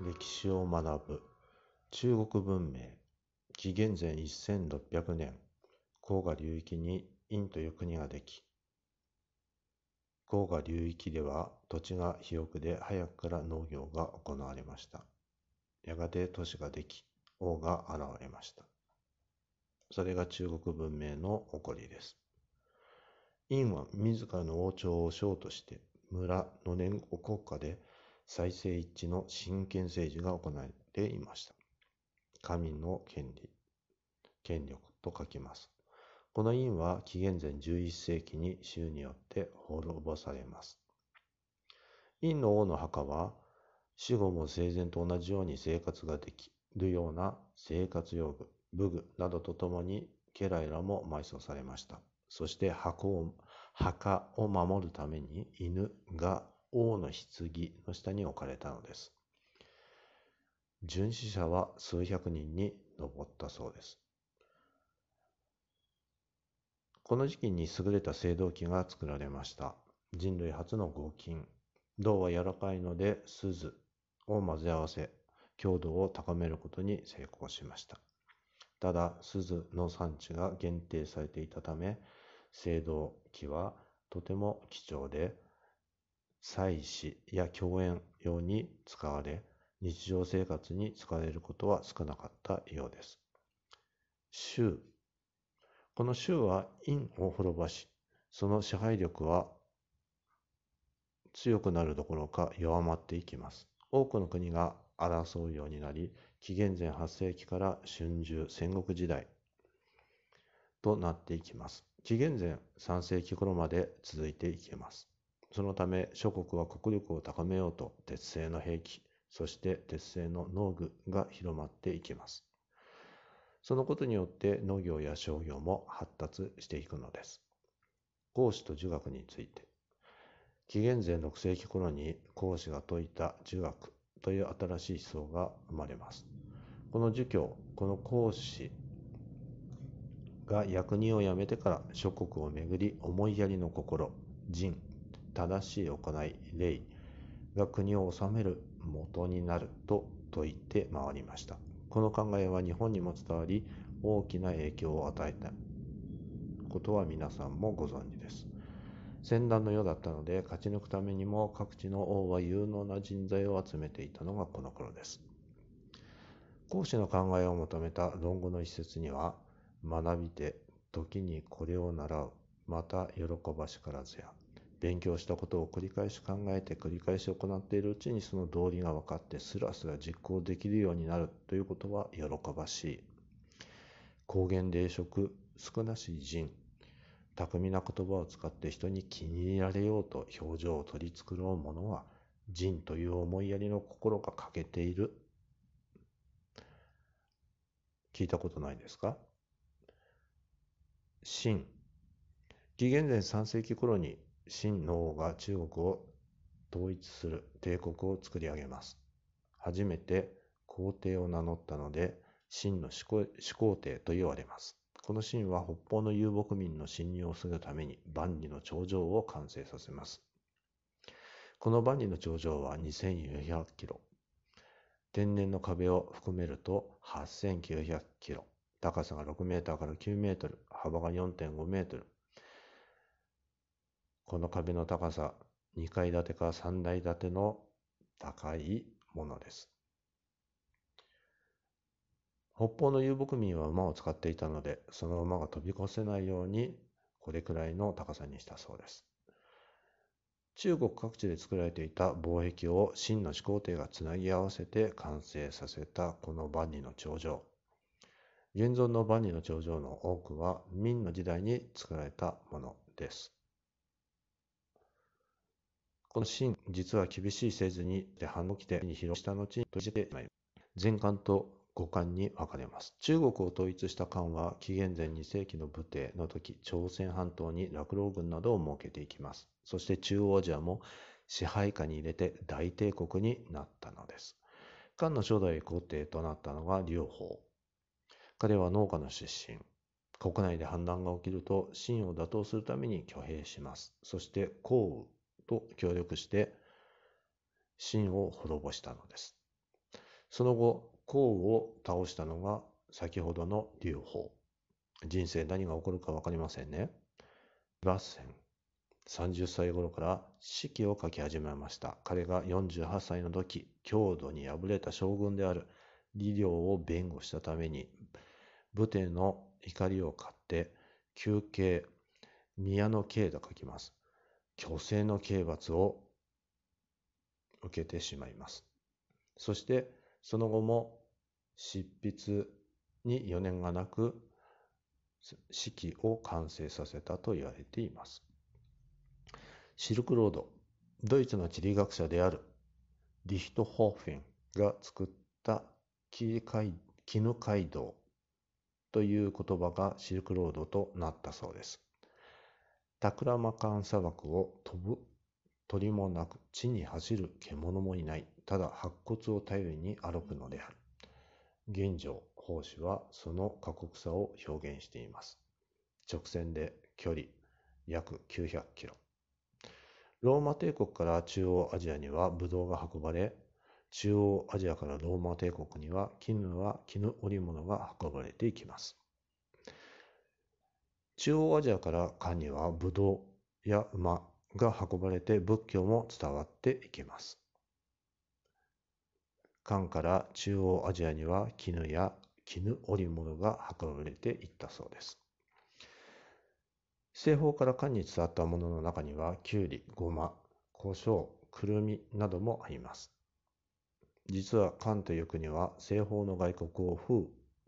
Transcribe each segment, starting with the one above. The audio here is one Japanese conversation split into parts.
歴史を学ぶ。中国文明。紀元前1600年。黄河流域に殷という国ができ。黄河流域では土地が肥沃で早くから農業が行われました。やがて都市ができ王が現れました。それが中国文明の起こりです。殷は自らの王朝を将として村の年号国家で再生一致の真剣政治が行われていました。神の権利、権力と書きます。この院は紀元前11世紀に州によって滅ぼされます。院の王の墓は死後も生前と同じように生活ができるような生活用具、武具などとともに家来らも埋葬されました。そして墓を墓を守るために犬が王の棺の下に置かれたのです。殉死者は数百人に上ったそうです。この時期に優れた青銅器が作られました。人類初の合金。銅は柔らかいので鈴を混ぜ合わせ、強度を高めることに成功しました。ただ、鈴の産地が限定されていたため、青銅器はとても貴重で、祭祀や共演用に使われ、日常生活に使われることは少なかったようです。州。この州は陰を滅ぼし、その支配力は強くなるどころか弱まっていきます。多くの国が争うようになり、紀元前8世紀から春秋戦国時代となっていきます。紀元前3世紀頃まで続いていきます。そのため諸国は国力を高めようと鉄製の兵器、そして鉄製の農具が広まっていきます。そのことによって農業や商業も発達していくのです。孔子と儒学について。紀元前6世紀頃に孔子が説いた儒学という新しい思想が生まれます。この儒教、この孔子が役人を辞めてから諸国をめぐり思いやりの心、仁、正しい行い、礼が国を治める元になると説いて回りました。この考えは日本にも伝わり、大きな影響を与えたことは皆さんもご存知です。戦乱の世だったので、勝ち抜くためにも各地の王は有能な人材を集めていたのがこの頃です。講師の考えを求めた論語の一節には、学びて時にこれを習う、また喜ばしからずや、勉強したことを繰り返し考えて繰り返し行っているうちにその道理が分かってスラスラ実行できるようになるということは喜ばしい。高原霊食、少なし人、巧みな言葉を使って人に気に入られようと表情を取り繕う者は人という思いやりの心が欠けている。聞いたことないですか？秦。紀元前3世紀頃に秦の王が中国を統一する帝国を作り上げます。初めて皇帝を名乗ったので、秦の始皇帝と言われます。この秦は北方の遊牧民の侵入を防ぐために万里の長城を完成させます。この万里の長城は2400キロ。天然の壁を含めると8900キロ。高さが6メーターから9メートル、幅が4.5メートル、この壁の高さ、2階建てか3階建ての高いものです。北方の遊牧民は馬を使っていたので、その馬が飛び越せないように、これくらいの高さにしたそうです。中国各地で作られていた貿易を秦の始皇帝がつなぎ合わせて完成させたこの万里の長城。現存の万里の長城の多くは明の時代に作られたものです。この秦、実は厳しいせずに反応きてに広した後に閉じてしまい、前漢と五漢に分かれます。中国を統一した漢は紀元前2世紀の武帝の時、朝鮮半島に落老軍などを設けていきます。そして中央アジアも支配下に入れて大帝国になったのです。漢の初代皇帝となったのが劉邦。彼は農家の出身。国内で反乱が起きると秦を打倒するために挙兵します。そして項と協力して秦を滅ぼしたのです。その後、項を倒したのが先ほどの劉邦。人生何が起こるか分かりませんね。合戦。30歳頃から四季を書き始めました。彼が48歳の時、郷土に敗れた将軍である李陵を弁護したために、武帝の怒りを買って、休憩、宮の刑と書きます。虚勢の刑罰を受けてしまいます。そして、その後も執筆に余念がなく、式を完成させたと言われています。シルクロード、ドイツの地理学者であるリヒトホーフェンが作った絹街道という言葉がシルクロードとなったそうです。タクラマカン砂漠を飛ぶ鳥もなく地に走る獣もいない。ただ白骨を頼りに歩くのである。現状、奉仕はその過酷さを表現しています。直線で距離約900キロ。ローマ帝国から中央アジアにはブドウが運ばれ、中央アジアからローマ帝国には絹は絹織物が運ばれていきます。中央アジアから漢にはブドウや馬が運ばれて仏教も伝わっていきます。漢から中央アジアには絹や絹織物が運ばれていったそうです。西方から漢に伝わったものの中には、きゅうり、ごま、胡椒、くるみなどもあります。実は漢という国は西方の外国を風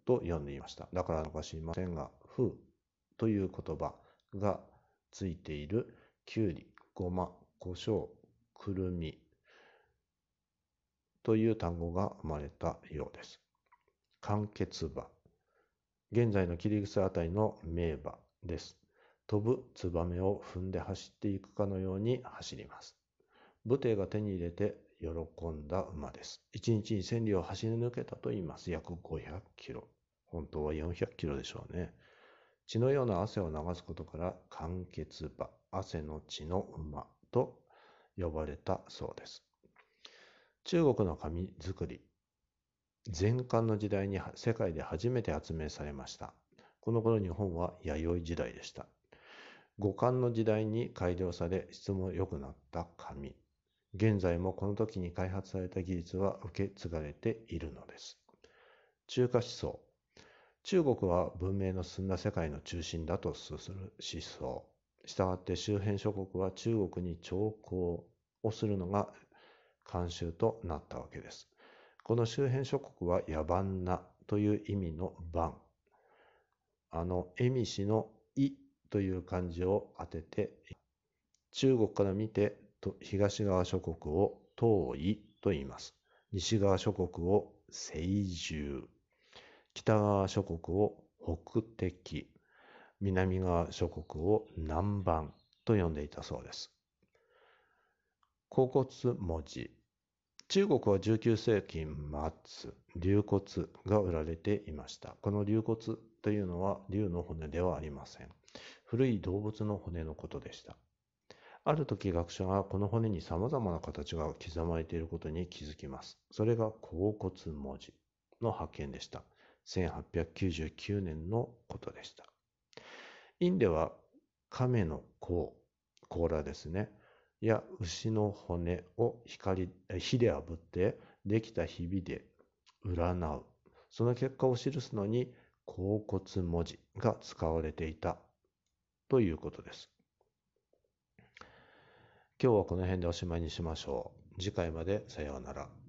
と呼んでいました。だからのか知りませんが、風という言葉がついているきゅうり、ごま、胡椒、くるみという単語が生まれたようです。間欠馬。現在の切り草あたりの名馬です。飛ぶツバメを踏んで走っていくかのように走ります。武帝が手に入れて喜んだ馬です。1日に千里を走り抜けたと言います。約500キロ。本当は400キロでしょうね。血のような汗を流すことから、間欠馬、汗の血の馬と呼ばれたそうです。中国の紙作り。前漢の時代に世界で初めて発明されました。この頃日本は弥生時代でした。五感の時代に改良され質も良くなった紙。現在もこの時に開発された技術は受け継がれているのです。中華思想。中国は文明の進んだ世界の中心だとする思想。したがって周辺諸国は中国に徴工をするのが慣習となったわけです。この周辺諸国は野蛮なという意味の番。あの、恵美氏のいという漢字を当てて、中国から見て東側諸国を東夷と言います。西側諸国を西獣、北側諸国を北敵、南側諸国を南蛮と呼んでいたそうです。甲骨文字。中国は19世紀末、龍骨が売られていました。この龍骨というのは龍の骨ではありません。古い動物の骨のことでした。ある時学者がこの骨に様々な形が刻まれていることに気づきます。それが甲骨文字の発見でした。1899年のことでした。インでは亀の甲、甲羅ですね、や牛の骨を光火で炙ってできたひびで占う。その結果を記すのに甲骨文字が使われていたということです。今日はこの辺でおしまいにしましょう。次回までさようなら。